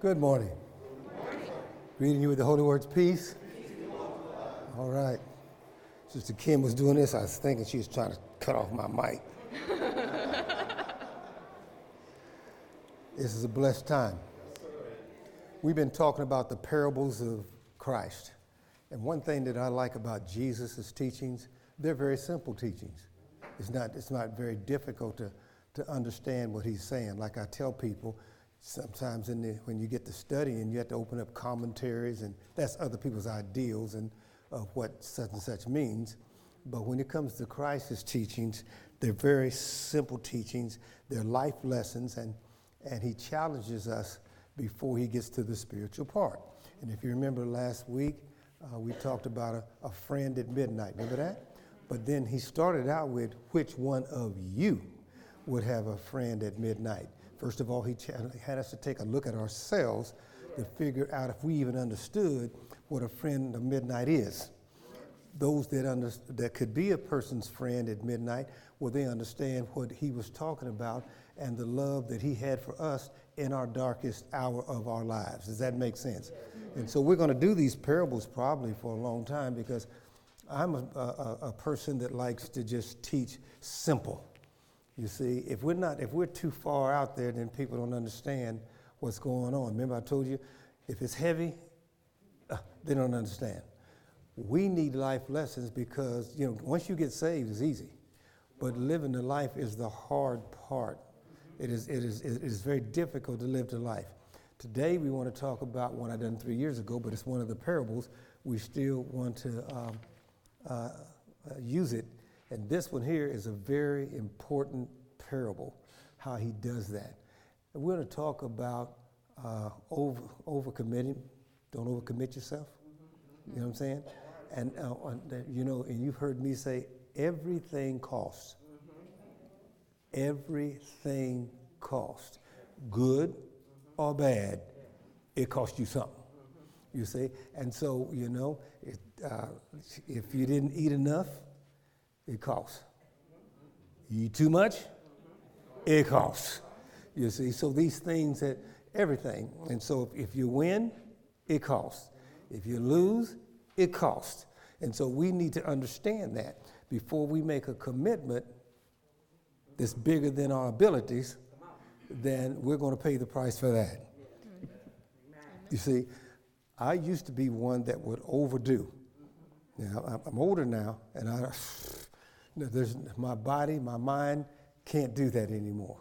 Good morning. Greeting you with the holy words, peace. All right. Sister Kim was doing this. I was thinking she was trying to cut off my mic. this is a blessed time. We've been talking about the parables of Christ. And one thing that I like about Jesus' teachings, they're very simple teachings. It's not, it's not very difficult to, to understand what he's saying. Like I tell people, sometimes the, when you get to studying, you have to open up commentaries, and that's other people's ideals and of what such and such means. But when it comes to Christ's teachings, they're very simple teachings. They're life lessons, and, and he challenges us before he gets to the spiritual part. And if you remember last week, uh, we talked about a, a friend at midnight. Remember that? But then he started out with which one of you would have a friend at midnight? First of all, he had us to take a look at ourselves to figure out if we even understood what a friend of midnight is. Those that, under, that could be a person's friend at midnight, will they understand what he was talking about and the love that he had for us in our darkest hour of our lives. Does that make sense? And so we're going to do these parables probably for a long time because I'm a, a, a person that likes to just teach simple. You see, if we're not, if we're too far out there, then people don't understand what's going on. Remember, I told you, if it's heavy, uh, they don't understand. We need life lessons because you know once you get saved, it's easy, but living the life is the hard part. It is, it is, it is very difficult to live the life. Today, we want to talk about one I done three years ago, but it's one of the parables. We still want to um, uh, uh, use it and this one here is a very important parable, how he does that. And we're going to talk about uh, over overcommitting. Don't overcommit yourself. You know what I'm saying? And uh, you know, and you've heard me say everything costs. Everything costs, good or bad. It costs you something. You see, and so you know, it, uh, if you didn't eat enough, it costs. You eat too much, it costs. You see, so these things that everything. And so if, if you win, it costs. If you lose, it costs. And so we need to understand that before we make a commitment that's bigger than our abilities, then we're going to pay the price for that. You see, I used to be one that would overdo. Now, I'm older now, and I, there's, my body, my mind can't do that anymore.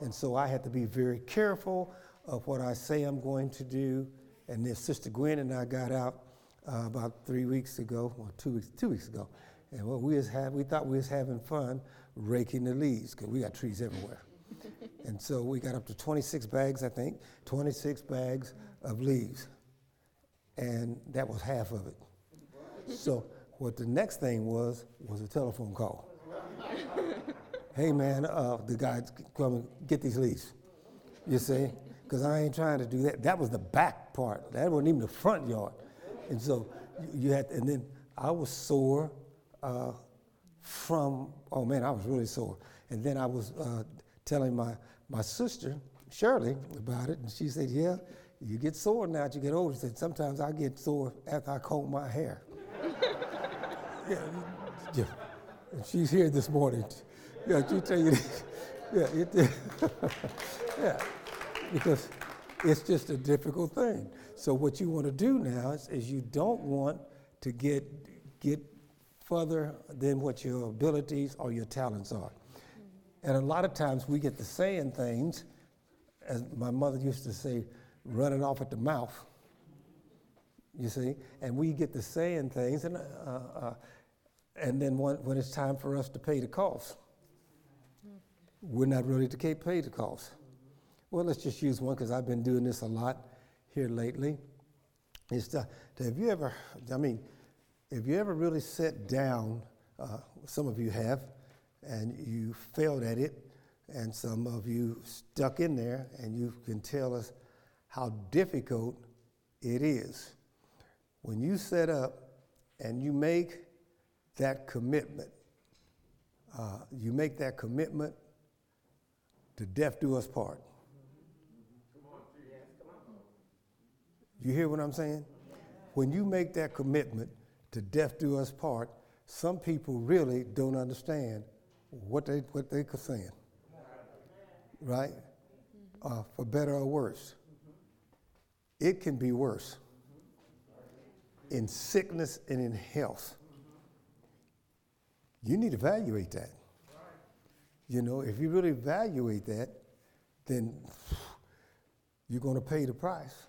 And so I had to be very careful of what I say I'm going to do. And then Sister Gwen and I got out uh, about three weeks ago, or two weeks, two weeks ago. And what we was have, we thought we was having fun raking the leaves because we got trees everywhere. and so we got up to 26 bags, I think, 26 bags of leaves, and that was half of it. So what the next thing was was a telephone call. hey man, uh, the guy come and get these leaves. You see, because I ain't trying to do that. That was the back part. That wasn't even the front yard. And so you had, to, and then I was sore uh, from. Oh man, I was really sore. And then I was uh, telling my my sister Shirley about it, and she said, "Yeah, you get sore now as you get older." She said, "Sometimes I get sore after I comb my hair." Yeah, yeah. she's here this morning. Yeah, she tell you. Yeah, it, yeah, because it's just a difficult thing. So what you want to do now is, is you don't want to get get further than what your abilities or your talents are. And a lot of times we get to saying things, as my mother used to say, running off at the mouth. You see, and we get to saying things, and uh, uh, and then when, when it's time for us to pay the cost, we're not ready to pay the cost. Well, let's just use one because I've been doing this a lot here lately. Is to, have you ever, I mean, have you ever really sat down, uh, some of you have, and you failed at it, and some of you stuck in there, and you can tell us how difficult it is. When you set up and you make that commitment. Uh, you make that commitment to death do us part. You hear what I'm saying? When you make that commitment to death do us part, some people really don't understand what they what they are saying. Right? Uh, for better or worse. It can be worse. In sickness and in health. You need to evaluate that. You know, if you really evaluate that, then you're going to pay the price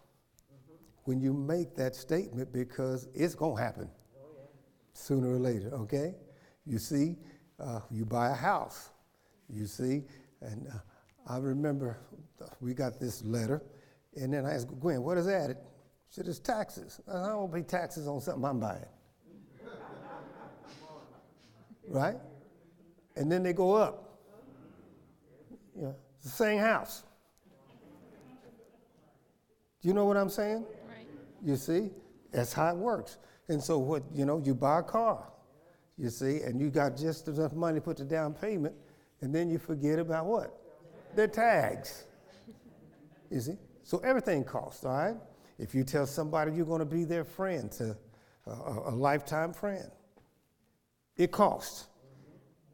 when you make that statement because it's going to happen sooner or later, okay? You see, uh, you buy a house, you see, and uh, I remember we got this letter, and then I asked Gwen, what is that? Said, it's taxes. I don't pay taxes on something I'm buying. right? And then they go up. Know, it's the same house. Do you know what I'm saying? Right. You see? That's how it works. And so what, you know, you buy a car, you see, and you got just enough money to put the down payment, and then you forget about what? The tags. You see? So everything costs, all right? If you tell somebody you're going to be their friend, to, uh, a lifetime friend, it costs.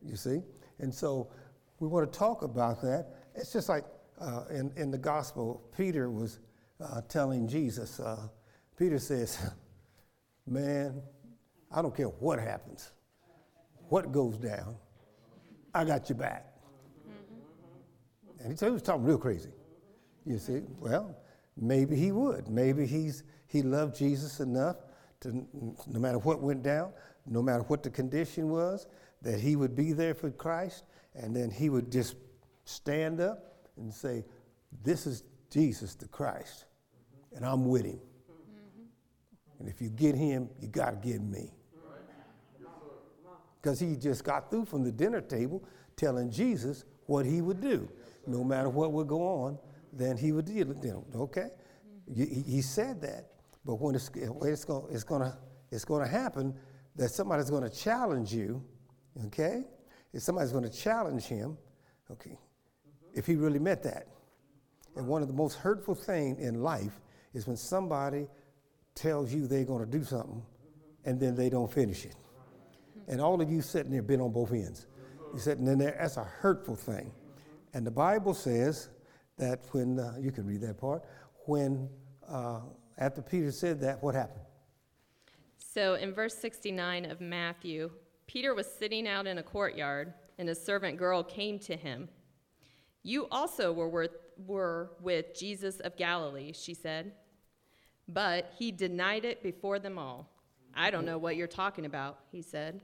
You see? And so we want to talk about that. It's just like uh, in, in the gospel, Peter was uh, telling Jesus, uh, Peter says, Man, I don't care what happens, what goes down, I got your back. Mm-hmm. And he, he was talking real crazy. You see, well, maybe he would. Maybe he's, he loved Jesus enough to, no matter what went down, no matter what the condition was, that he would be there for Christ, and then he would just stand up and say, This is Jesus the Christ, and I'm with him. Mm-hmm. And if you get him, you got to get me. Because he just got through from the dinner table telling Jesus what he would do. No matter what would go on, then he would deal with them. Okay? He, said that. But when it's, when it's going it's gonna, it's gonna happen, that somebody's going to challenge you, okay? If somebody's going to challenge him, okay, if he really meant that. And one of the most hurtful things in life is when somebody tells you they're going to do something and then they don't finish it. And all of you sitting there been on both ends. You're sitting in there, that's a hurtful thing. And the Bible says that when, uh, you can read that part, when uh, after Peter said that, what happened? So in verse 69 of Matthew, Peter was sitting out in a courtyard, and a servant girl came to him. You also were with, were with Jesus of Galilee, she said. But he denied it before them all. I don't know what you're talking about, he said.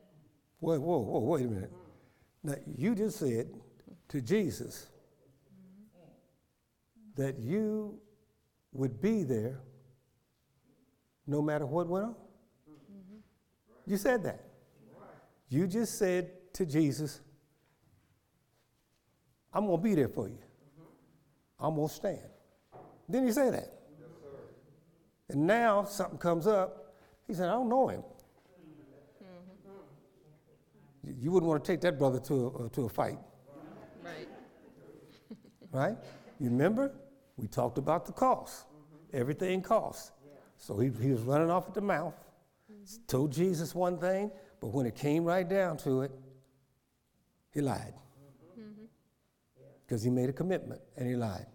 Whoa, whoa, whoa, wait a minute. Now, you just said to Jesus that you would be there no matter what went on. Mm-hmm. You said that. You just said to Jesus, I'm going to be there for you. I'm going to stand. Didn't you say that? And now something comes up. He said, I don't know him. Mm-hmm. You wouldn't want to take that brother to a, uh, to a fight. Right. right? You remember? We talked about the cost. Mm-hmm. Everything costs. Yeah. So he, he was running off at the mouth, mm-hmm. told Jesus one thing, but when it came right down to it, he lied. Because he made a commitment and he lied.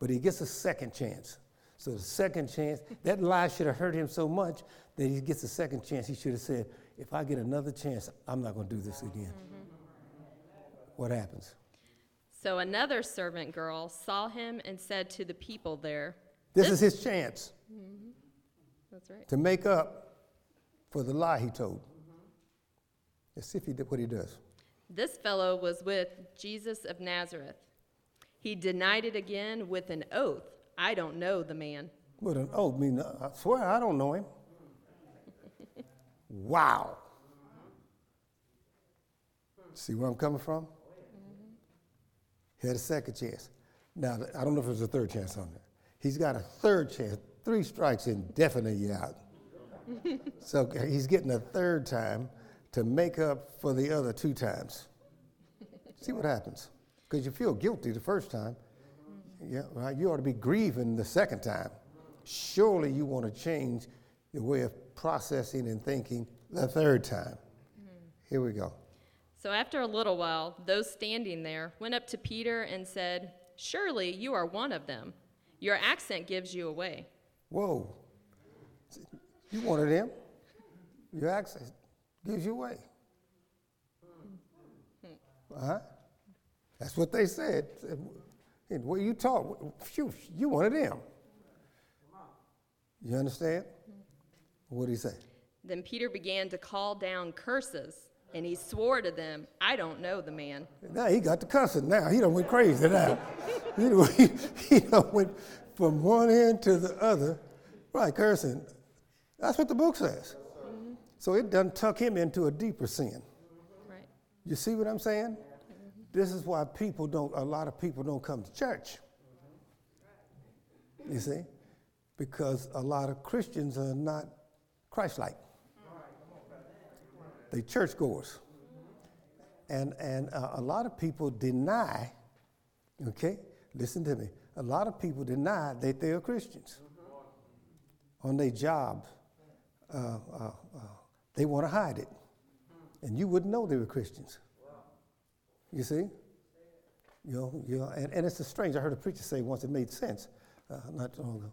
But he gets a second chance. So the second chance, that lie should have hurt him so much that he gets a second chance. He should have said, if I get another chance, I'm not going to do this again. Mm-hmm. What happens? So another servant girl saw him and said to the people there, This, this is his chance. Mm-hmm. That's right. To make up for the lie he told. Mm-hmm. Let's see if he did what he does. This fellow was with Jesus of Nazareth. He denied it again with an oath I don't know the man. With an oath, I mean, I swear I don't know him. wow. See where I'm coming from? Mm-hmm. He had a second chance. Now, I don't know if there's a third chance on there. He's got a third chance. Three strikes and definitely out. so he's getting a third time to make up for the other two times. See what happens. Because you feel guilty the first time, yeah, right? You ought to be grieving the second time. surely you want to change your way of processing and thinking the third time. Here we go. So after a little while, those standing there went up to Peter and said, Surely you are one of them. Your accent gives you away. Whoa. You one of them? Your accent gives you away. Uh-huh. That's what they said. And what you talk, phew, you one of them. You understand? What did he say? Then Peter began to call down curses, and he swore to them, I don't know the man. Now he got the cussing. Now he done went crazy. Now he, done- he, he done went from one end to the other, right? Cursing. That's what the book says. Mm-hmm. So it done tuck him into a deeper sin. Right. You see what I'm saying? Mm-hmm. This is why people don't. A lot of people don't come to church. You see, because a lot of Christians are not Christ-like. They churchgoers, and and uh, a lot of people deny. Okay, listen to me. A lot of people deny that they are Christians. On their job, uh, uh, uh, they want to hide it, and you wouldn't know they were Christians. You see? You know, you know and, and it's a strange. I heard a preacher say once it made sense, uh, not long ago.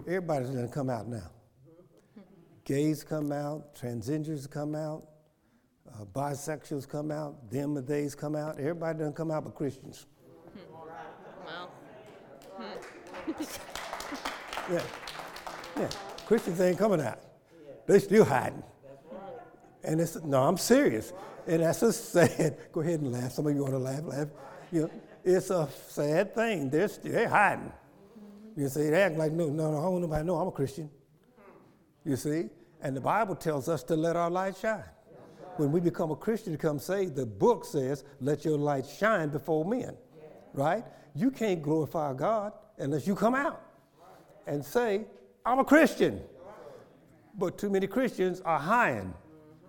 Everybody's going to come out now. Gays come out, transgenders come out, uh, bisexuals come out, them and theys come out. Everybody doesn't come out but Christians. Well, Yeah. Yeah. Christians ain't coming out. They still hiding. And it's no, I'm serious. And that's a sad. Go ahead and laugh. Some of you want to laugh, laugh. You know, it's a sad thing. They're still, they're hiding. You see, they act like no, no, no. I don't want nobody know I'm a Christian. You see, and the Bible tells us to let our light shine. When we become a Christian, to become saved, the book says, "Let your light shine before men." Right? You can't glorify God unless you come out and say, "I'm a Christian." But too many Christians are hiding,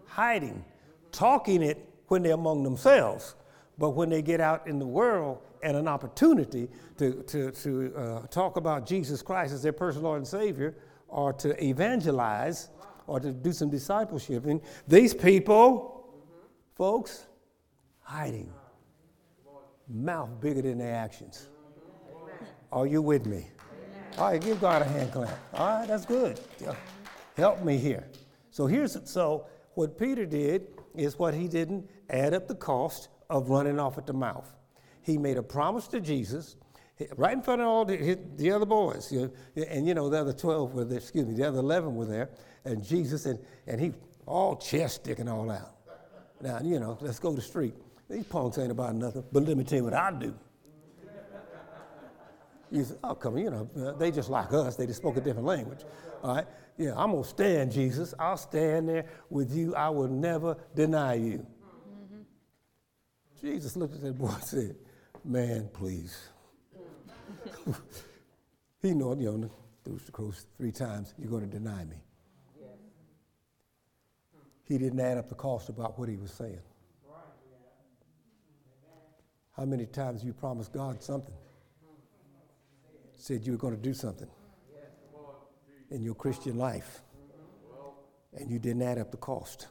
hiding, talking it when they're among themselves. But when they get out in the world and an opportunity to, to, to uh, talk about Jesus Christ as their personal Lord and Savior, or to evangelize, or to do some discipleship, and these people, folks, hiding, mouth bigger than their actions. Are you with me? All right, give God a hand clap. All right, that's good. Help me here. So here's so what Peter did is what he didn't add up the cost of running off at the mouth. He made a promise to Jesus right in front of all the, his- the other boys, you know, and you know the other twelve were there. Excuse me, the other eleven were there, and Jesus and and he all chest sticking all out. Now you know, let's go to the street. These punks ain't about nothing, but let me tell you what I do. You say, oh, come on, you know, uh, they just like us. They just spoke a different language. All right? Yeah, I'm going to stand, Jesus. I'll stand there with you. I will never deny you. Jesus looked at that boy and said, man, please. he know, you know, through the cross three times, you're going to deny me. He didn't add up the cost about what he was saying. How many times you promised God something? Said you were going to do something in your Christian life, and you didn't add up the cost.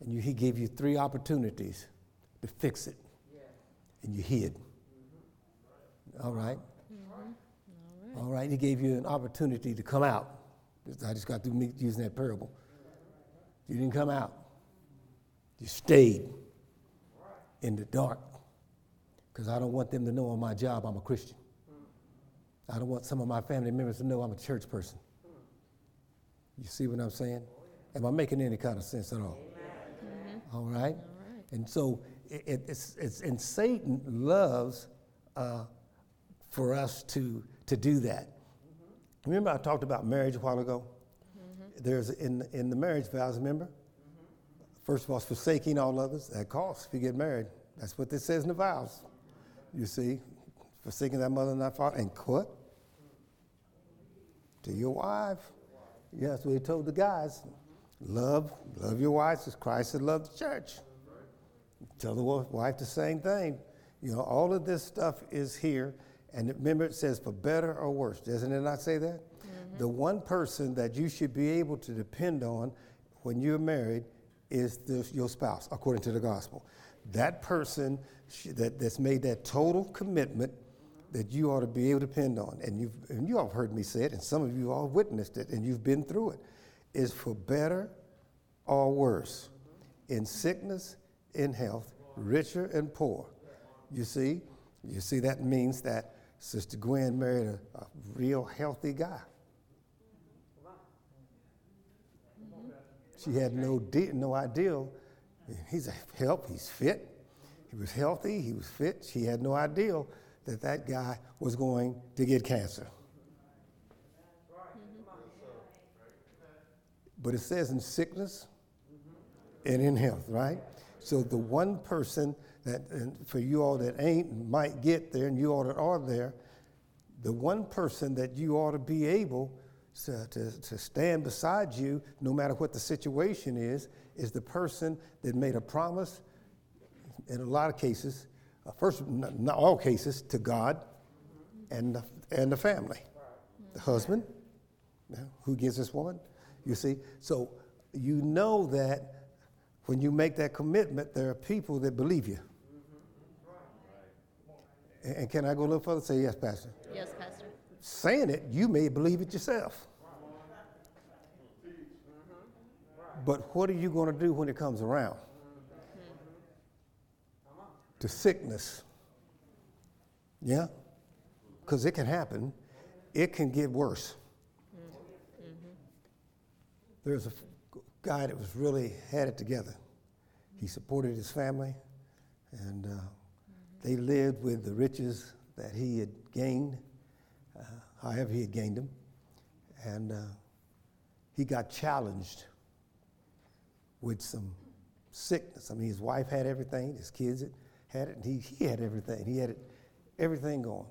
And you, he gave you three opportunities to fix it, and you hid. All right? All right, he gave you an opportunity to come out. I just got through me using that parable. You didn't come out. You stayed in the dark because I don't want them to know on my job I'm a Christian. I don't want some of my family members to know I'm a church person. You see what I'm saying? Am I making any kind of sense at all? All, right? all right? And so it- it's, it's, and Satan loves uh, for us to, to do that. Remember, I talked about marriage a while ago? There's in, in the marriage vows, remember? First of all, it's forsaking all others. That costs if you get married. That's what this says in the vows. You see, forsaking that mother and that father. And what? To your wife. Yeah, we told the guys. Love, love your wives as Christ had loved the church. Tell the wife the same thing. You know, all of this stuff is here. And remember, it says for better or worse. Doesn't it not say that? Mm-hmm. The one person that you should be able to depend on when you're married is the, your spouse, according to the gospel. That person sh- that, that's made that total commitment that you ought to be able to depend on, and, you've, and you all have heard me say it, and some of you all witnessed it, and you've been through it, is for better or worse, in sickness, in health, richer and poor. You see, you see that means that Sister Gwen married a, a real healthy guy. She had no, de- no idea. He's a help, he's fit. He was healthy, he was fit. She had no idea that that guy was going to get cancer. But it says in sickness and in health, right? So the one person that, for you all that ain't and might get there, and you all that are there, the one person that you ought to be able to, to, to stand beside you, no matter what the situation is, is the person that made a promise, in a lot of cases, uh, first, not, not all cases, to God and the, and the family. The husband, who gives this woman, you see? So you know that when you make that commitment, there are people that believe you. And can I go a little further? Say yes, Pastor. Yes, Pastor. Saying it, you may believe it yourself. But what are you going to do when it comes around? To sickness. Yeah? Because it can happen. It can get worse. There's a guy that was really had it together. He supported his family, and uh, they lived with the riches that he had gained, uh, however he had gained them. And uh, he got challenged with some sickness. I mean, his wife had everything, his kids had, it, and he, he had everything. He had it, everything going.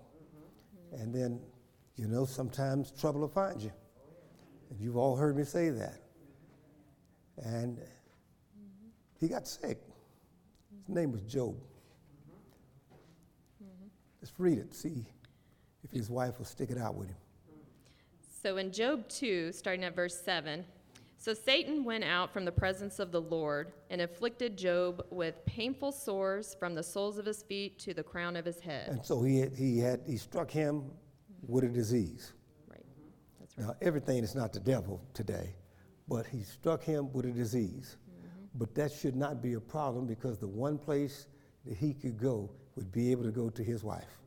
And then, you know, sometimes trouble will find you. And you've all heard me say that. And he got sick. His name was Job. Let's read it, see if his wife will stick it out with him. So in Job 2, starting at verse 7, so Satan went out from the presence of the Lord and afflicted Job with painful sores from the soles of his feet to the crown of his head. And so he had, he had he struck him with a disease. Right. That's right. Now everything is not the devil today, but he struck him with a disease. Mm-hmm. But that should not be a problem because the one place that he could go would be able to go to his wife.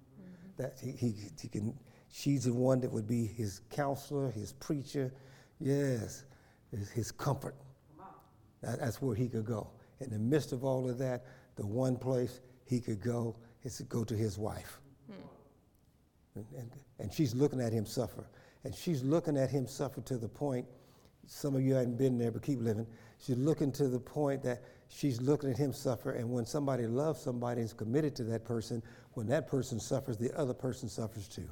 That he, he, he can, she's the one that would be his counselor, his preacher, yes, his, comfort. That, that's where he could go. In the midst of all of that, the one place he could go is to go to his wife. And, and, and she's looking at him suffer. And she's looking at him suffer to the point, some of you hadn't been there, but keep living. She's looking to the point that she's looking at him suffer. And when somebody loves somebody and is committed to that person, when that person suffers, the other person suffers too.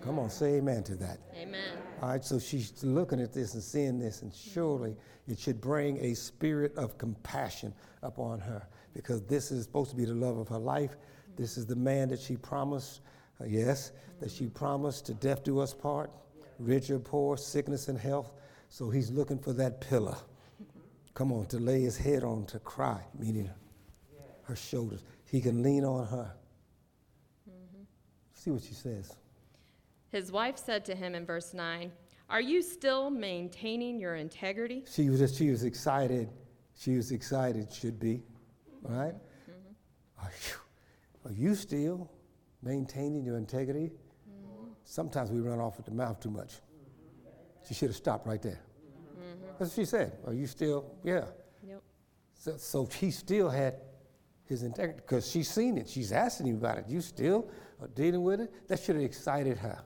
Come on, say amen to that. Amen. All right, so she's looking at this and seeing this, and surely it should bring a spirit of compassion upon her because this is supposed to be the love of her life. This is the man that she promised, uh, yes, that she promised to death do us part, rich or poor, sickness and health. So he's looking for that pillar. Come on, to lay his head on, to cry, meaning her shoulders. He can lean on her. Mm-hmm. See what she says. His wife said to him in verse 9, Are you still maintaining your integrity? She was just, she was excited. She was excited, should be, right? Mm-hmm. Are, you, are you still maintaining your integrity? Mm-hmm. Sometimes we run off at the mouth too much. She should have stopped right there. That's what she said. Are you still? Yeah. Yep. So, so he still had his integrity because she's seen it. She's asking him about it. You still are dealing with it? That should have excited her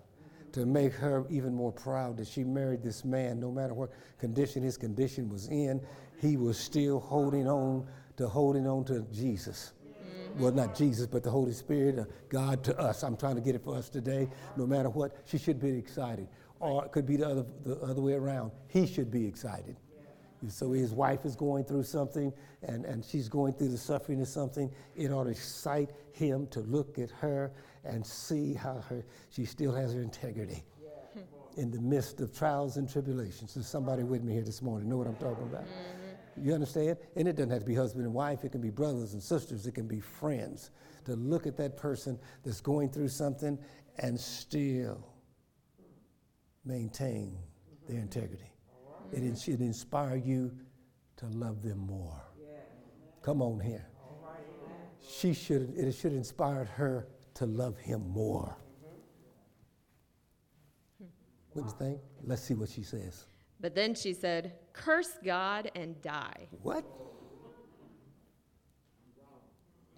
to make her even more proud that she married this man. No matter what condition his condition was in, he was still holding on to holding on to Jesus. Well, not Jesus, but the Holy Spirit, uh, God to us. I'm trying to get it for us today. No matter what, she should be excited. Or it could be the other, the other way around. He should be excited. So his wife is going through something and, and she's going through the suffering of something. It ought to excite him to look at her and see how her, she still has her integrity. in the midst of trials and tribulations. There's somebody with me here this morning. Know what I'm talking about? Mm-hmm. You understand? And it doesn't have to be husband and wife, it can be brothers and sisters, it can be friends. To look at that person that's going through something and still maintain their integrity. It should inspire you to love them more. Come on here. She should, it should inspire her to love him more. What do you think? Let's see what she says. But then she said, Curse God and die. What?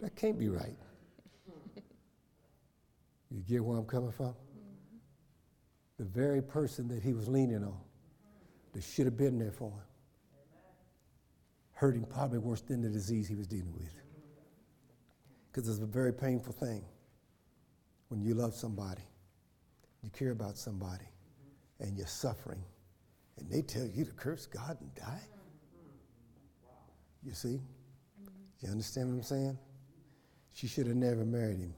That can't be right. You get where I'm coming from? The very person that he was leaning on, that should have been there for him, hurt him probably worse than the disease he was dealing with. Because it's a very painful thing when you love somebody, you care about somebody, and you're suffering, and they tell you to curse God and die. You see? You understand what I'm saying? She should have never married him.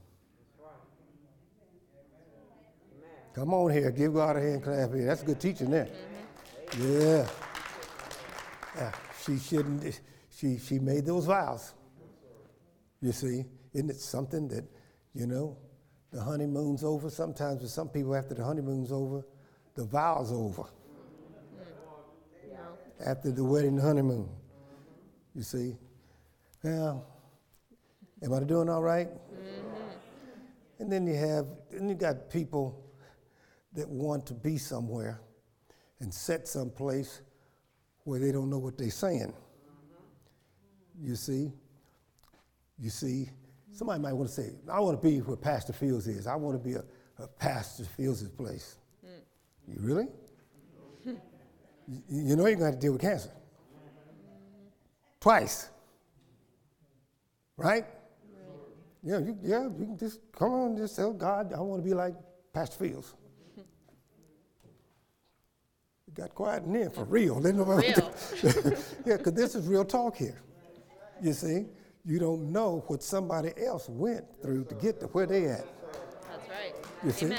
Come on here, give God a hand clap here. That's good teaching there. Yeah. yeah. She shouldn't, she, she made those vows. You see, isn't it something that, you know, the honeymoon's over? Sometimes with some people, after the honeymoon's over, the vows over. After the wedding, honeymoon. You see? Well, am I doing all right? Mm-hmm. And then you have, and you got people that want to be somewhere and set someplace where they don't know what they're saying. You see? You see? Somebody might want to say, I want to be where Pastor Fields is. I want to be a, a Pastor Fields' place. Mm. You really? you, you, know you're going to have to deal with cancer. Twice. Right? right. Yeah, you, yeah, you can just come on, just tell God, I want to be like Pastor Fields got quiet in there for real. real. yeah, because this is real talk here. You see, you don't know what somebody else went through to get to where they at. That's right. You see, Amen.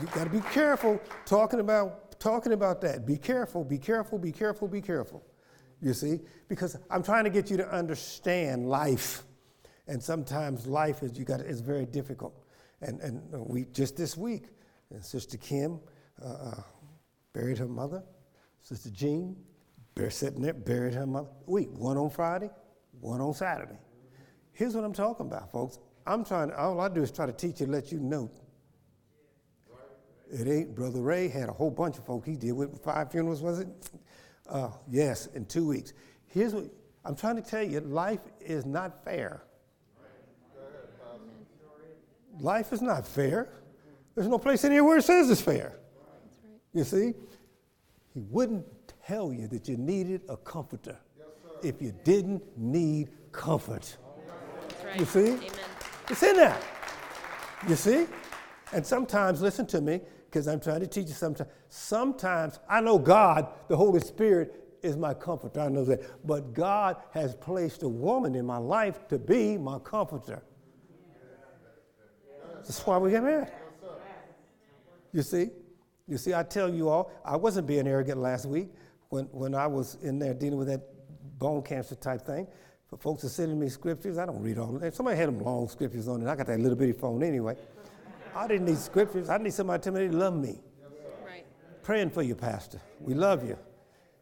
you got to be careful talking about talking about that. Be careful. Be careful. Be careful. Be careful. You see, because I'm trying to get you to understand life, and sometimes life is you got is very difficult. And and we just this week, and Sister Kim. Uh, uh buried her mother. Sister Jean, sitting there, buried her mother. Week, one on Friday, one on Saturday. Here's what I'm talking about, folks. I'm trying, all I do is try to teach you, let you know. It ain't, Brother Ray had a whole bunch of folk he did with five funerals, was it? Uh, yes, in two weeks. Here's what I'm trying to tell you life is not fair. Life is not fair. There's no place anywhere where it says it's fair. You see? He wouldn't tell you that you needed a comforter yes, if you didn't need comfort. Right. You see? Amen. It's in there. You see? And sometimes, listen to me, because I'm trying to teach you sometimes. Sometimes I know God, the Holy Spirit, is my comforter. I know that. But God has placed a woman in my life to be my comforter. That's why we get married. You see? You see, I tell you all, I wasn't being arrogant last week when, when I was in there dealing with that bone cancer type thing. For folks are sending me scriptures, I don't read all of them. Somebody had them long scriptures on it. I got that little bitty phone anyway. I didn't need scriptures. I need somebody to tell me they love me. Right. Praying for you, Pastor. We love you.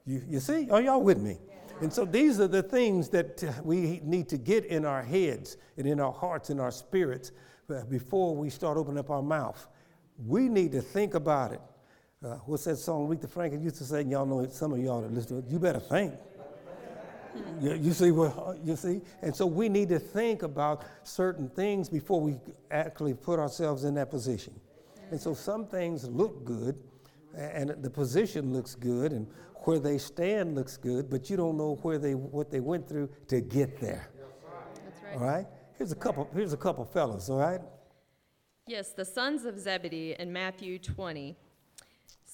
You, you see? Are y'all with me? And so these are the things that we need to get in our heads and in our hearts and our spirits uh, before we start opening up our mouth. We need to think about it. Uh, what's that song Aretha Franklin used to say? And y'all know it, some of y'all that listen to it. You better think. you, you, see what you see? And so we need to think about certain things before we actually put ourselves in that position. And so some things look good, and the position looks good, and where they stand looks good, but you don't know where they what they went through to get there. That's right. All right. Here's a couple. Here's a couple fellas. All right. Yes, the sons of Zebedee in Matthew 20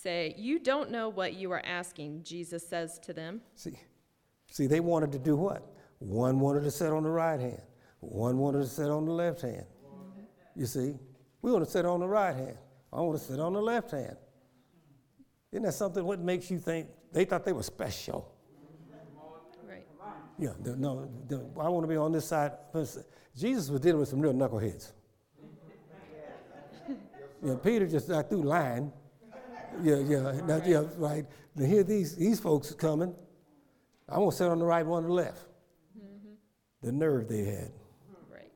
say, You don't know what you are asking, Jesus says to them. See, see, they wanted to do what? One wanted to sit on the right hand, one wanted to sit on the left hand. You see, we want to sit on the right hand. I want to sit on the left hand. Isn't that something? What makes you think they thought they were special? Right. Yeah, the, no, the, I want to be on this side. Jesus was dealing with some real knuckleheads. yeah, Peter just got through lying. Yeah, yeah, yeah, right. Now here these these folks coming. I won't sit on the right, one on the left. Mm-hmm. The nerve they had. Right.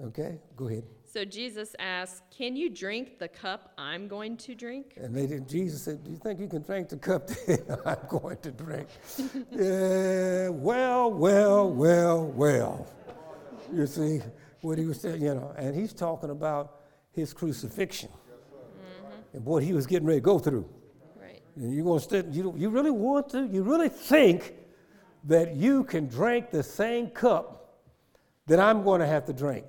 Okay, go ahead. So Jesus asked, Can you drink the cup I'm going to drink? And they did, Jesus said, Do you think you can drink the cup that I'm going to drink? yeah, well, well, well, well. You see what he was saying, you know, and he's talking about his crucifixion. And what he was getting ready to go through. Right. And you going to stand, you, you really want to, you really think that you can drink the same cup that I'm going to have to drink.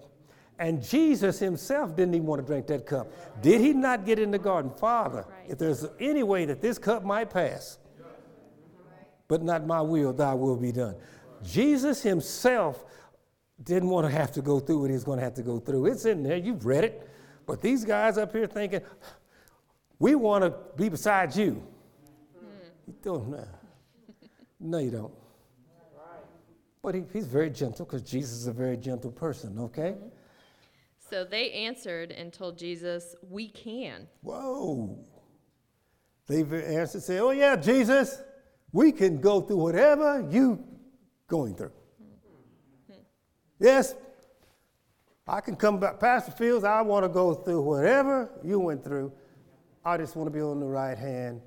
And Jesus himself didn't even want to drink that cup. Did he not get in the garden? Father, right. if there's any way that this cup might pass, but not my will, thy will be done. Jesus himself didn't want to have to go through what he's going to have to go through. It's in there, you've read it. But these guys up here thinking, we want to be beside you. You don't know. No, you don't. But he, he's very gentle because Jesus is a very gentle person, okay? Mm-hmm. So they answered and told Jesus, We can. Whoa. They answered, say, Oh, yeah, Jesus, we can go through whatever you going through. Mm-hmm. Yes, I can come back, Pastor Fields, I want to go through whatever you went through. I just want to be on the right hand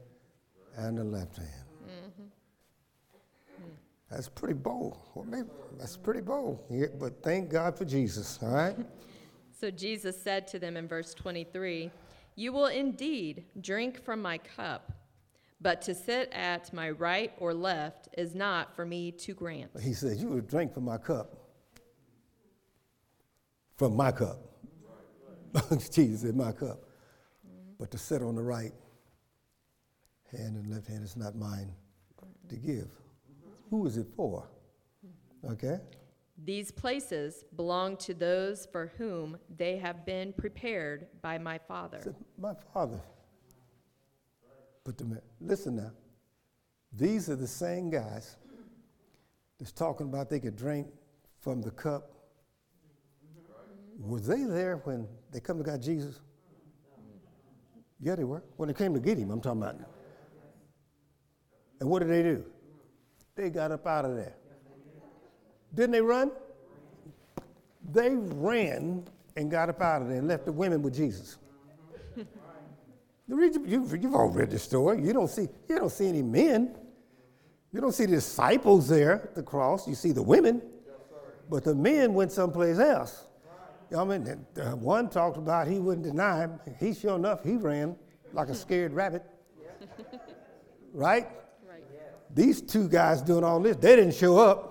and the left hand. Mm-hmm. That's pretty bold. Well, maybe, that's pretty bold. Yeah, but thank God for Jesus, all right? So Jesus said to them in verse 23 You will indeed drink from my cup, but to sit at my right or left is not for me to grant. He says, You will drink from my cup. From my cup. Jesus in my cup. But to sit on the right hand and left hand is not mine to give. Who is it for? Okay? These places belong to those for whom they have been prepared by my Father. My Father. But the, listen now, these are the same guys that's talking about they could drink from the cup. Were they there when they come to God Jesus? Yeah, they were. When they came to get him, I'm talking about. And what did they do? They got up out of there. Didn't they run? They ran and got up out of there and left the women with Jesus. you, have all read the story. You don't see you don't see any men. You don't see the disciples there at the cross. You see the women, but the men went someplace else. I mean, one talked about he wouldn't deny him. He sure enough he ran like a scared rabbit. right? Right. These two guys doing all this, they didn't show up.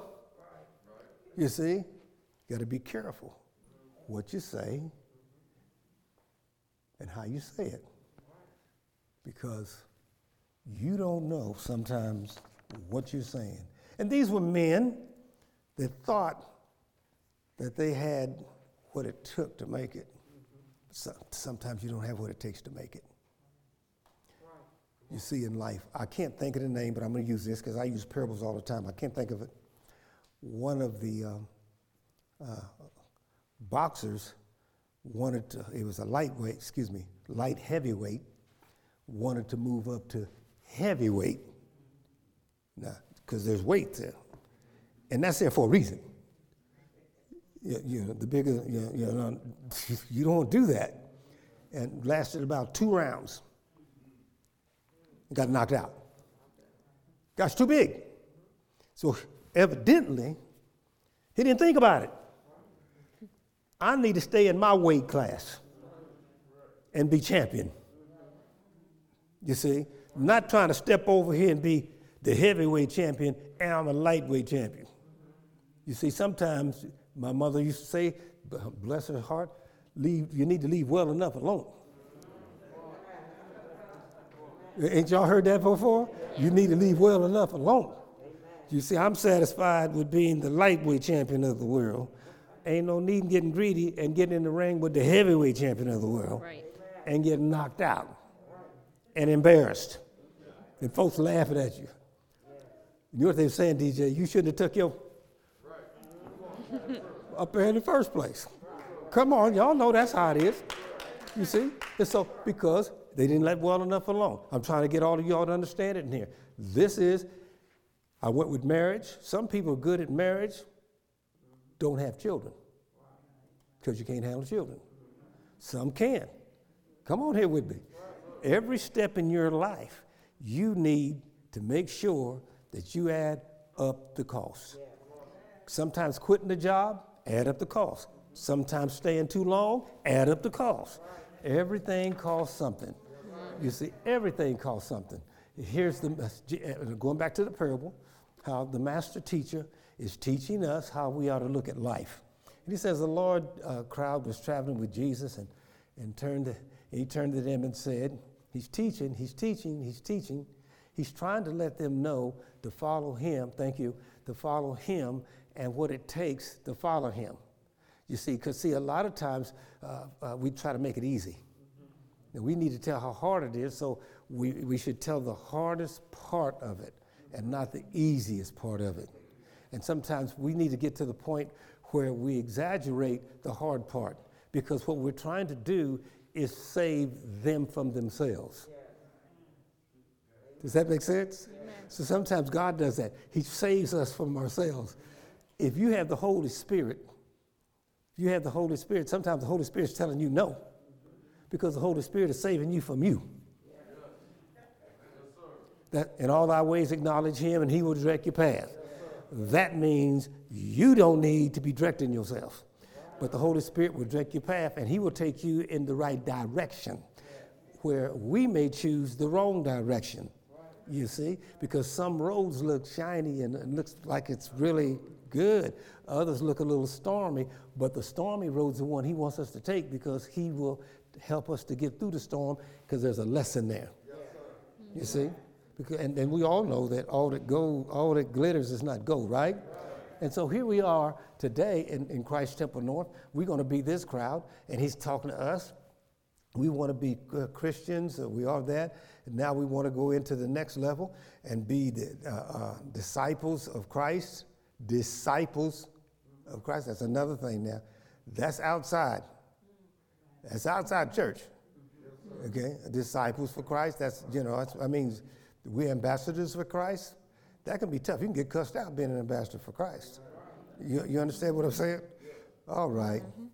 You see, you got to be careful what you say and how you say it. Because you don't know sometimes what you're saying. And these were men that thought that they had what it took to make it. So, sometimes you don't have what it takes to make it. You see in life, I can't think of the name, but I'm going to use this because I use parables all the time. I can't think of it one of the um, uh, boxers wanted to, it was a lightweight, excuse me, light heavyweight, wanted to move up to heavyweight. Now, because there's weight there. And that's there for a reason. You, you know, the bigger, you, you, know, you don't do that. And lasted about two rounds. Got knocked out. Got too big. So Evidently, he didn't think about it. I need to stay in my weight class and be champion. You see, not trying to step over here and be the heavyweight champion and I'm a lightweight champion. You see, sometimes my mother used to say, bless her heart, leave, you need to leave well enough alone. Ain't y'all heard that before? You need to leave well enough alone. You see, I'm satisfied with being the lightweight champion of the world. Ain't no need in getting greedy and getting in the ring with the heavyweight champion of the world right. and getting knocked out. and embarrassed. And folks laughing at you. You know what they're saying, DJ? You shouldn't have took your up there in the first place. Come on, y'all know that's how it is. You see? And so, because they didn't let well enough alone. I'm trying to get all of y'all to understand it in here. This is, I went with marriage. Some people are good at marriage, don't have children because you can't handle children. Some can. Come on here with me. Every step in your life, you need to make sure that you add up the cost. Sometimes quitting the job, add up the cost. Sometimes staying too long, add up the cost. Everything costs something. You see, everything costs something. Here's the uh, going back to the parable, how the master teacher is teaching us how we ought to look at life. And he says the Lord uh, crowd was traveling with Jesus and, and turned to, he turned to them and said, He's teaching, he's teaching, he's teaching. He's trying to let them know to follow him, thank you, to follow him and what it takes to follow him. You see, because see, a lot of times uh, uh, we try to make it easy. And we need to tell how hard it is, so we, we should tell the hardest part of it and not the easiest part of it. And sometimes we need to get to the point where we exaggerate the hard part because what we're trying to do is save them from themselves. Does that make sense? So sometimes God does that. He saves us from ourselves. If you have the Holy Spirit, if you have the Holy Spirit, sometimes the Holy Spirit's telling you no because the Holy Spirit is saving you from you. That in all thy ways acknowledge him and he will direct your path that means you don't need to be directing yourself. But the Holy Spirit will direct your path and He will take you in the right direction where we may choose the wrong direction. You see? Because some roads look shiny and it looks like it's really good. Others look a little stormy, but the stormy road's the one He wants us to take because He will help us to get through the storm because there's a lesson there. You see? Because, and, and we all know that all that gold, all that glitters is not gold, right? And so here we are today in, in Christ Temple North. We're going to be this crowd, and he's talking to us. We want to be uh, Christians, uh, we are that. And now we want to go into the next level and be the, uh, uh, disciples of Christ. Disciples of Christ. That's another thing now. That's outside. That's outside church. Okay? Disciples for Christ. That's, you know, I mean, we're ambassadors for Christ. That can be tough. You can get cussed out being an ambassador for Christ. You, you understand what I'm saying? All right. mm-hmm.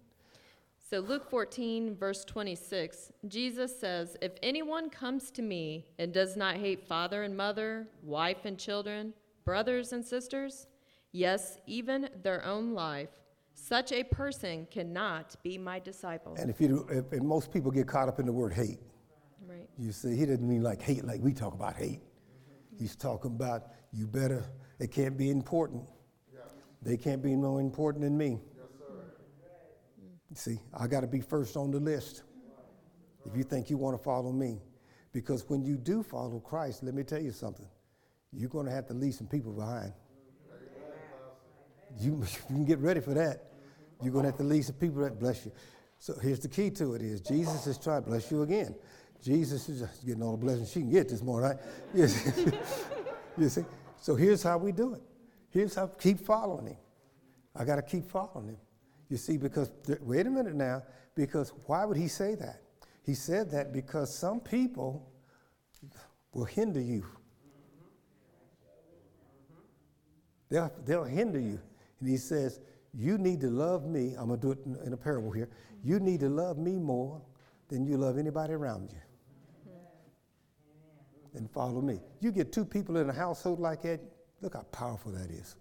So, Luke 14, verse 26, Jesus says, If anyone comes to me and does not hate father and mother, wife and children, brothers and sisters, yes, even their own life, such a person cannot be my disciple. And if you, if, and most people get caught up in the word hate. Right. You see, he didn't mean like hate, like we talk about hate. He's talking about you better, it can't be important. They can't be more important than me. You see, I got to be first on the list if you think you want to follow me. Because when you do follow Christ, let me tell you something, you're going to have to leave some people behind. You, you can get ready for that. You're going to have to leave some people that bless you. So here's the key to it is Jesus is trying to bless you again. Jesus is getting all the blessings she can get this morning, right? You see? you see? So here's how we do it. Here's how keep following him. I got to keep following him. You see, because wait a minute now, because why would he say that? He said that because some people will hinder you. They'll, they'll hinder you. And he says, You need to love me. I'm going to do it in, in a parable here. You need to love me more than you love anybody around you and follow me. You get two people in a household like that, look how powerful that is.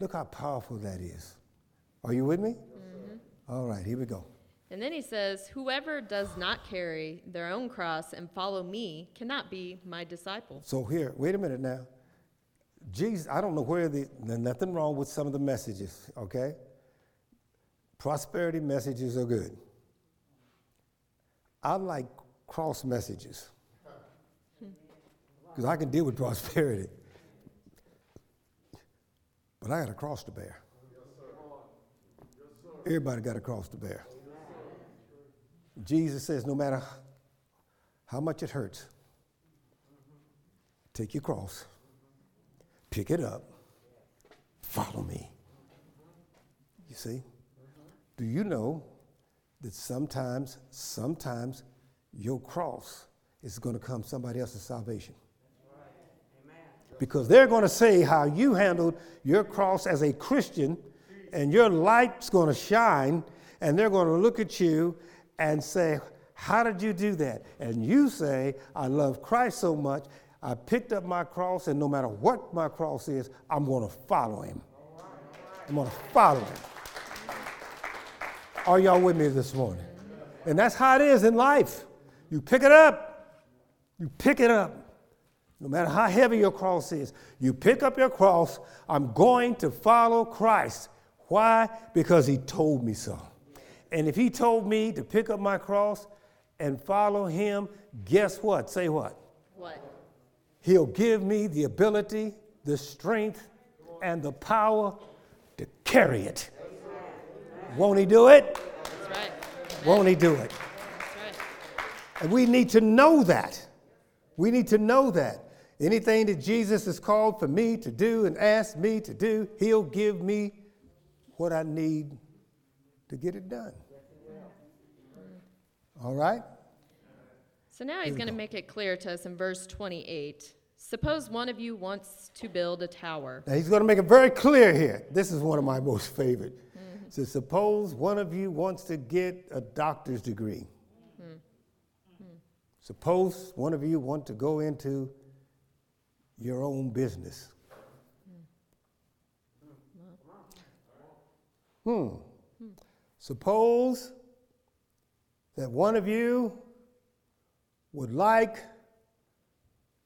Look how powerful that is. Are you with me? Mm-hmm. All right, here we go. And then he says, Whoever does not carry their own cross and follow me cannot be my disciple. So here, wait a minute now. Jesus, I don't know where the, nothing wrong with some of the messages, okay? Prosperity messages are good. I like cross messages because I can deal with prosperity. But I got a cross to bear. Everybody got a cross to bear. Jesus says, no matter how much it hurts, take your cross, pick it up, follow me. You see? Do you know that sometimes, sometimes your cross is going to come somebody else's salvation? Because they're going to say how you handled your cross as a Christian, and your light's going to shine, and they're going to look at you and say, How did you do that? And you say, I love Christ so much, I picked up my cross, and no matter what my cross is, I'm going to follow him. I'm going to follow him. Are y'all with me this morning? And that's how it is in life. You pick it up. You pick it up. No matter how heavy your cross is, you pick up your cross. I'm going to follow Christ. Why? Because he told me so. And if he told me to pick up my cross and follow him, guess what? Say what? What? He'll give me the ability, the strength, and the power to carry it. Won't he do it? Won't he do it? And we need to know that. We need to know that. Anything that Jesus has called for me to do and asked me to do, he'll give me what I need to get it done. All right? So now he's going to make it clear to us in verse 28. Suppose one of you wants to build a tower. Now he's going to make it very clear here. This is one of my most favorite. Mm-hmm. So suppose one of you wants to get a doctor's degree. Mm-hmm. Suppose one of you want to go into your own business. Mm-hmm. Hmm. Suppose that one of you would like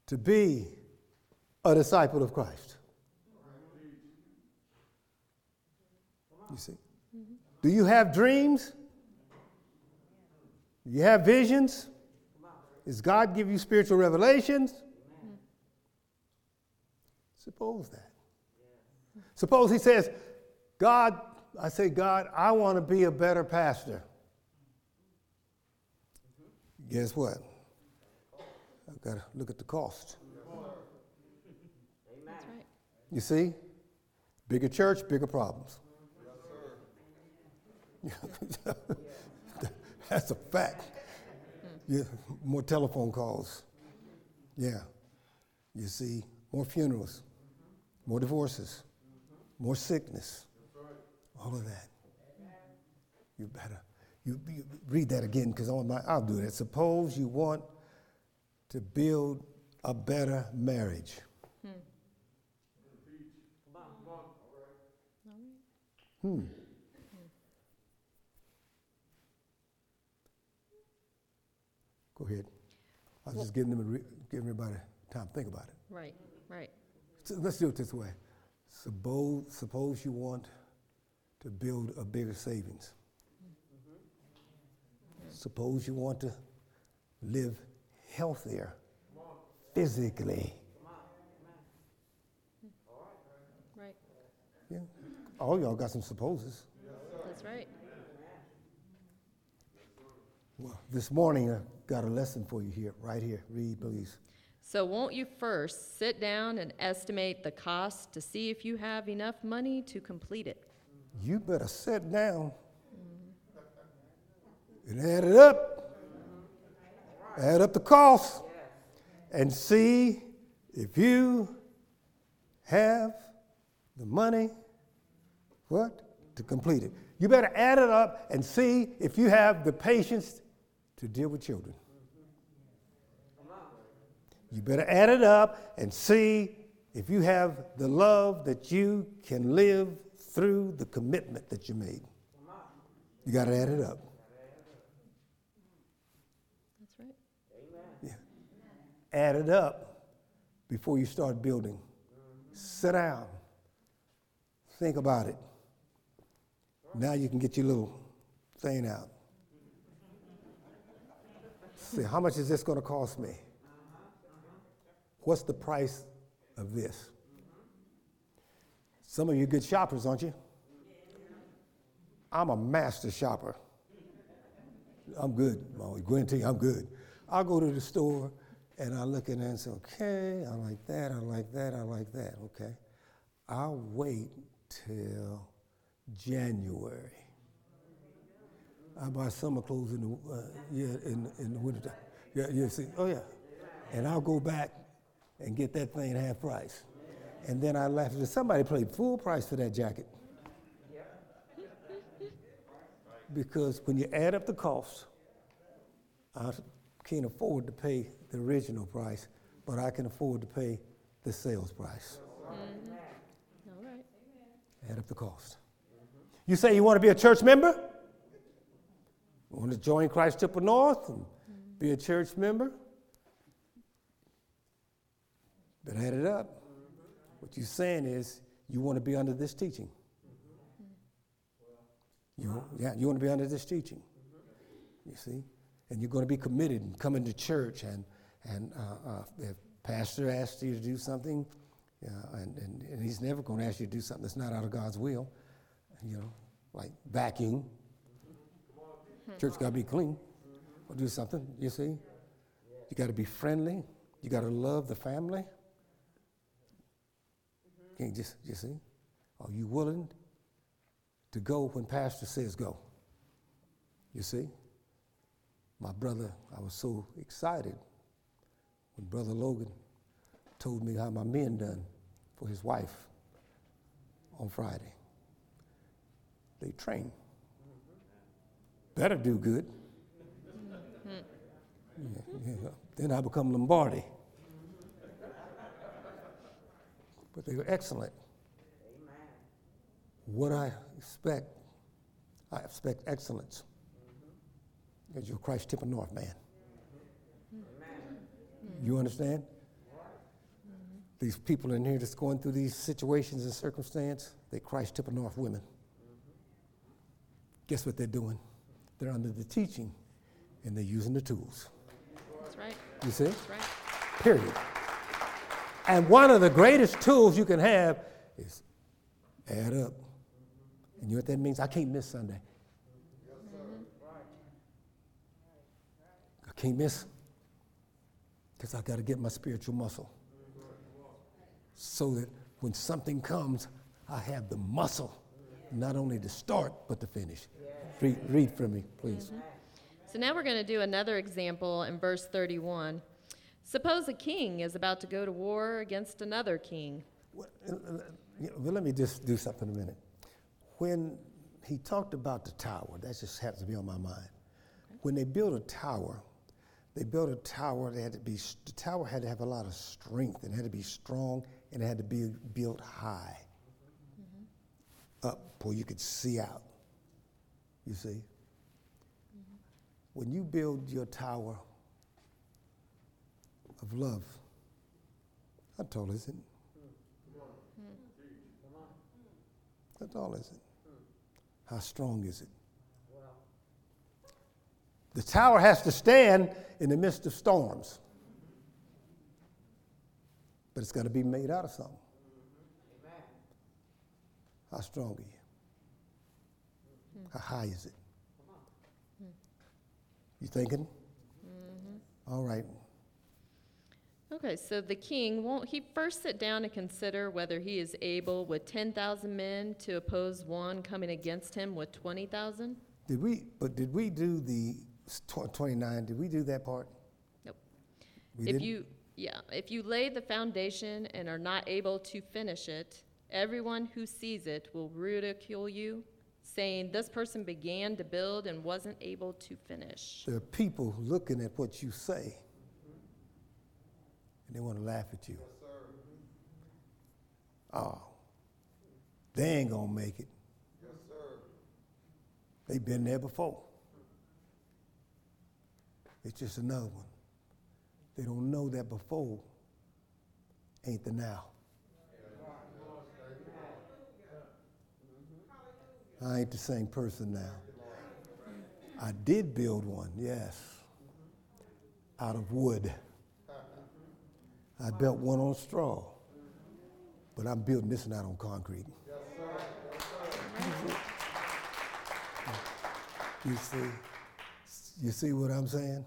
to be a disciple of Christ. You see? Do you have dreams? Do you have visions? Does God give you spiritual revelations? Suppose that. Suppose he says, God, I say, God, I want to be a better pastor. Guess what? I've got to look at the cost. That's right. You see? Bigger church, bigger problems. That's a fact. Yeah, more telephone calls. Yeah. You see, more funerals, more divorces, more sickness, all of that. You better you, you read that again because I'll do that. Suppose you want to build a better marriage. Hmm. Go ahead. I was just giving them a re- giving everybody time to think about it. Right, right. So let's do it this way. Suppose, suppose you want to build a bigger savings. Suppose you want to live healthier physically. Right. Yeah. All y'all got some supposes. That's right. Well, this morning I got a lesson for you here, right here. Read, please. So won't you first sit down and estimate the cost to see if you have enough money to complete it? You better sit down and add it up. Add up the cost and see if you have the money, what? To complete it. You better add it up and see if you have the patience to deal with children. You better add it up and see if you have the love that you can live through the commitment that you made. You got to add it up. That's right. Yeah. Add it up before you start building. Sit down. Think about it. Now you can get your little thing out. See, how much is this going to cost me? What's the price of this? Some of you good shoppers, aren't you? I'm a master shopper. I'm good. To tell you, I'm good. I'll go to the store And I look at it and say, okay, I like that, I like that, I like that, okay. I'll wait till January. I buy summer clothes in the, uh, yeah, in, in the winter time. Yeah, you see, oh yeah. And I'll go back and get that thing half price. And then I laugh. Somebody paid full price for that jacket. Because when you add up the costs, I can't afford to pay the original price, but I can afford to pay the sales price. Mm-hmm. All right. Add up the cost. You say you want to be a church member? Want to join Christ Temple North and be a church member? But add it up. What you're saying is you want to be under this teaching. You, yeah, you want to be under this teaching. You see? And you're going to be committed and coming to church. And, and uh, uh, if pastor asks you to do something, uh, and, and, and he's never going to ask you to do something that's not out of God's will, you know, like vacuum. Church got to be clean. Or do something, you see? You got to be friendly. You got to love the family. Can't just, you see? Are you willing to go when pastor says go? You see? My brother, I was so excited when Brother Logan told me how my men done for his wife on Friday. They train. Better do good. Yeah, yeah. Then I become Lombardi. But they were excellent. What I expect, I expect excellence as your Christ Temple North man. You understand? These people in here that's going through these situations and circumstance, they Christ Temple North women. Guess what they're doing? They're under the teaching and they're using the tools. That's right. You see? That's right. Period. And one of the greatest tools you can have is add up. And you know what that means? I can't miss Sunday. Mm-hmm. I can't miss because I got to get my spiritual muscle. So that when something comes, I have the muscle not only to start, but to finish. Read, read for me, please. Mm-hmm. So now we're going to do another example in verse 31. Suppose a king is about to go to war against another king. Well, you know, well, let me just do something a minute. When he talked about the tower, that just happens to be on my mind. When they built a tower, they built a tower that had to be, the tower had to have a lot of strength and had to be strong and it had to be built high mm-hmm. up where you could see out. You see? Mm-hmm. When you build your tower of love, how tall is it? Hmm. How tall is it? How strong is it? The tower has to stand in the midst of storms. But it's got to be made out of something. How strong are you? How high is it? You thinking? Mm-hmm. All right. Okay, so the king, won't he first sit down and consider whether he is able with 10,000 men to oppose one coming against him with 20,000? Did we, but did we do the tw- 29, did we do that part? Nope. We If didn't? you, yeah, if you lay the foundation and are not able to finish it, everyone who sees it will ridicule you, saying, This person began to build and wasn't able to finish. There are people looking at what you say, and they want to laugh at you. Oh, they ain't gonna make it. Yes, sir. They've been there before. It's just another one. They don't know that before ain't the now. I ain't the same person now. I did build one, yes, out of wood. I built one on straw, but I'm building this one on concrete. You see, you see what I'm saying?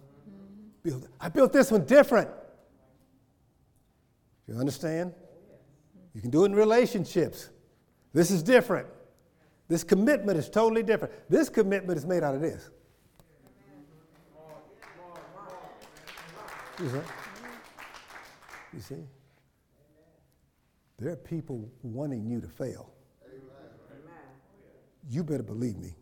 Build, I built this one different. You understand? You can do it in relationships. This is different. This commitment is totally different. This commitment is made out of this. You see? You see? There are people wanting you to fail. You better believe me.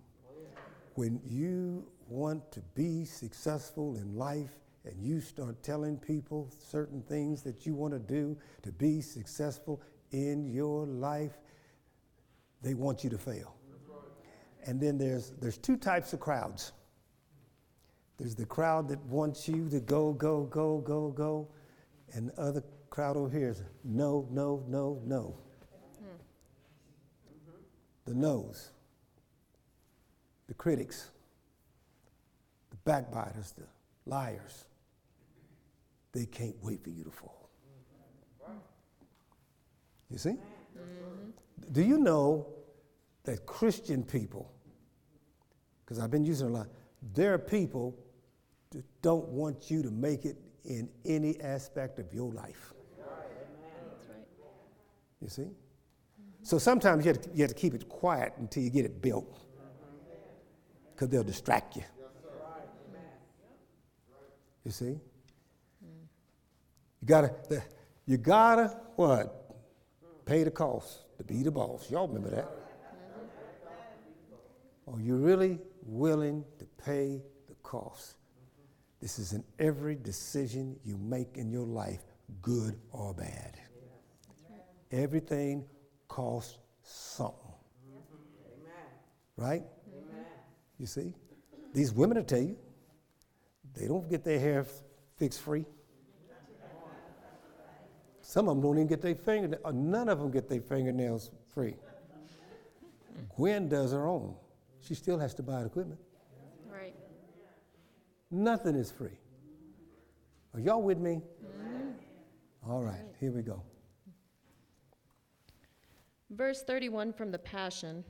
When you want to be successful in life and you start telling people certain things that you want to do to be successful in your life, they want you to fail. And then there's, there's two types of crowds. There's the crowd that wants you to go, go, go, go, go, and the other crowd over here is no, no, no, no. The no's, the critics, the backbiters, the liars. They can't wait for you to fall. You see? Mm-hmm. Do you know that Christian people, because I've been using it a lot, there are people that don't want you to make it in any aspect of your life. Right. You see? So sometimes you have, to, you have to keep it quiet until you get it built, because they'll distract you. You see? You gotta, you gotta what? Pay the cost to be the boss. Y'all remember that? Mm-hmm. Are you really willing to pay the cost? This is in every decision you make in your life, good or bad. Everything costs something. Mm-hmm. Right? You see? These women will tell you, they don't get their hair fixed free. Some of them don't even get their finger, or none of them get their fingernails free. Gwen does her own. She still has to buy the equipment. Right. Nothing is free. Are y'all with me? Mm-hmm. All right, here we go. Verse 31 from the Passion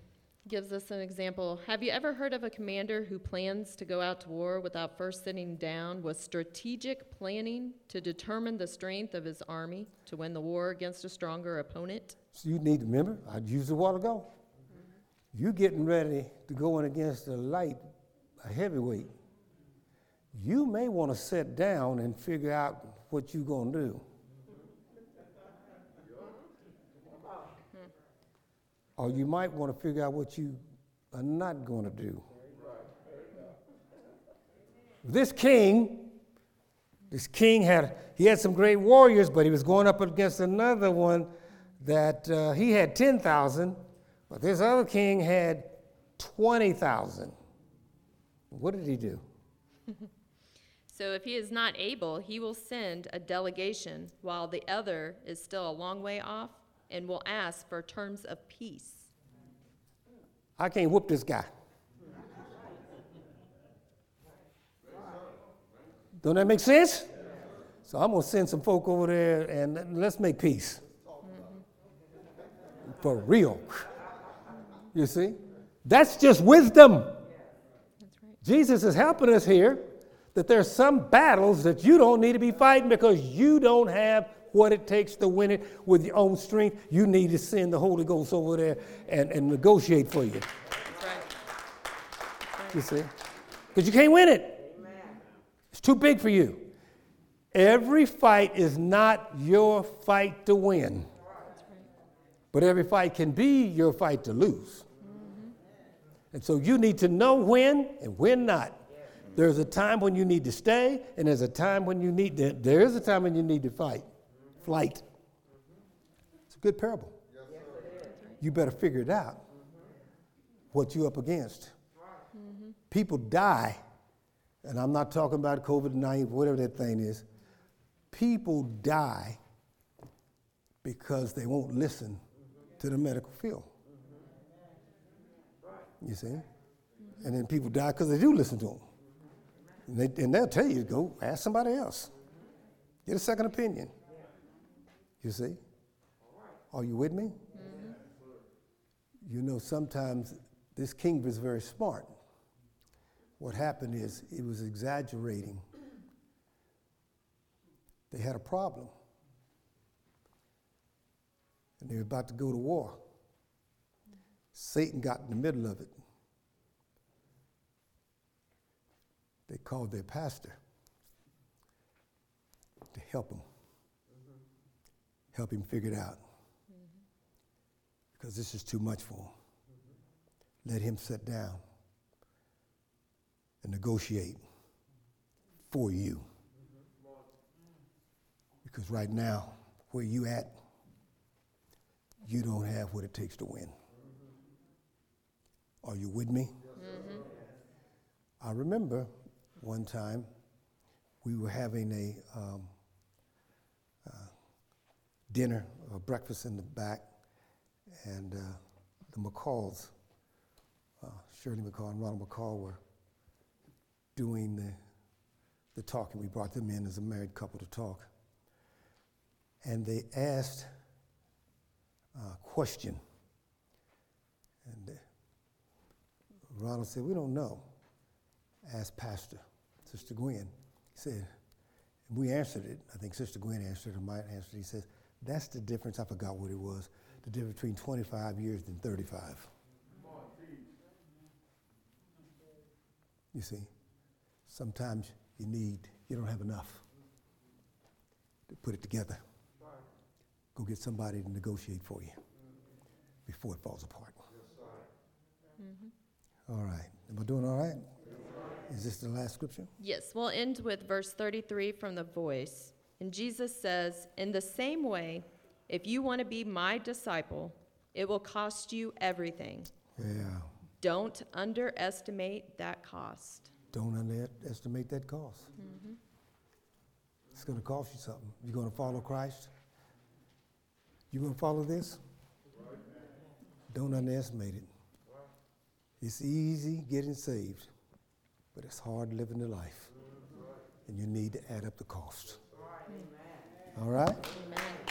gives us an example. Have you ever heard of a commander who plans to go out to war without first sitting down with strategic planning to determine the strength of his army to win the war against a stronger opponent? So you need to remember, I used a while ago. You getting ready to go in against a light, a heavyweight. You may want to sit down and figure out what you're going to do. Or you might want to figure out what you are not going to do. This king, this king had he had some great warriors, but he was going up against another one that uh, he had 10,000, but this other king had 20,000. What did he do? So if he is not able, he will send a delegation while the other is still a long way off and will ask for terms of peace. I can't whoop this guy. Don't that make sense? So I'm going to send some folk over there and let's make peace. For real. You see? That's just wisdom. Jesus is helping us here that there's some battles that you don't need to be fighting because you don't have what it takes to win it with your own strength. You need to send the Holy Ghost over there and, and negotiate for you. That's right. You see? Because you can't win it. It's too big for you. Every fight is not your fight to win, but every fight can be your fight to lose. Mm-hmm. And so you need to know when and when not. There's a time when you need to stay, and there's a time when you need to, there is a time when you need to fight. Flight. It's a good parable. You better figure it out. What you're up against. People die, and I'm not talking about COVID 19, whatever that thing is. People die because they won't listen to the medical field. You see? And then people die because they do listen to them. And, they, and they'll tell you, go ask somebody else. Get a second opinion. You see? Are you with me? Mm-hmm. You know, sometimes this king was very smart. What happened is he was exaggerating. They had a problem. and they were about to go to war. Satan got in the middle of it. They called their pastor to help him, help him figure it out. Because this is too much for him. Let him sit down and negotiate for you. Because right now, where you at, you don't have what it takes to win. Are you with me? I remember one time we were having a um, dinner or breakfast in the back, and uh, the McCalls, uh, Shirley McCall and Ronald McCall, were doing the, the talking. We brought them in as a married couple to talk. And they asked a question. And uh, Ronald said, We don't know. Asked Pastor, Sister Gwen. He said, we answered it. I think Sister Gwen answered, or might answer it. He says, That's the difference. I forgot what it was. The difference between 25 years and 35. You see, sometimes you need, you don't have enough to put it together. Go get somebody to negotiate for you before it falls apart. Mm-hmm. All right. Am I doing all right? Is this the last scripture? Yes, we'll end with verse 33 from the voice. And Jesus says, In the same way, if you want to be my disciple, it will cost you everything. Yeah. Don't underestimate that cost. Don't underestimate that cost. Mm-hmm. It's going to cost you something. You're going to follow Christ? You going to follow this? Don't underestimate it. It's easy getting saved, but it's hard living the life. And you need to add up the cost. All right? Amen.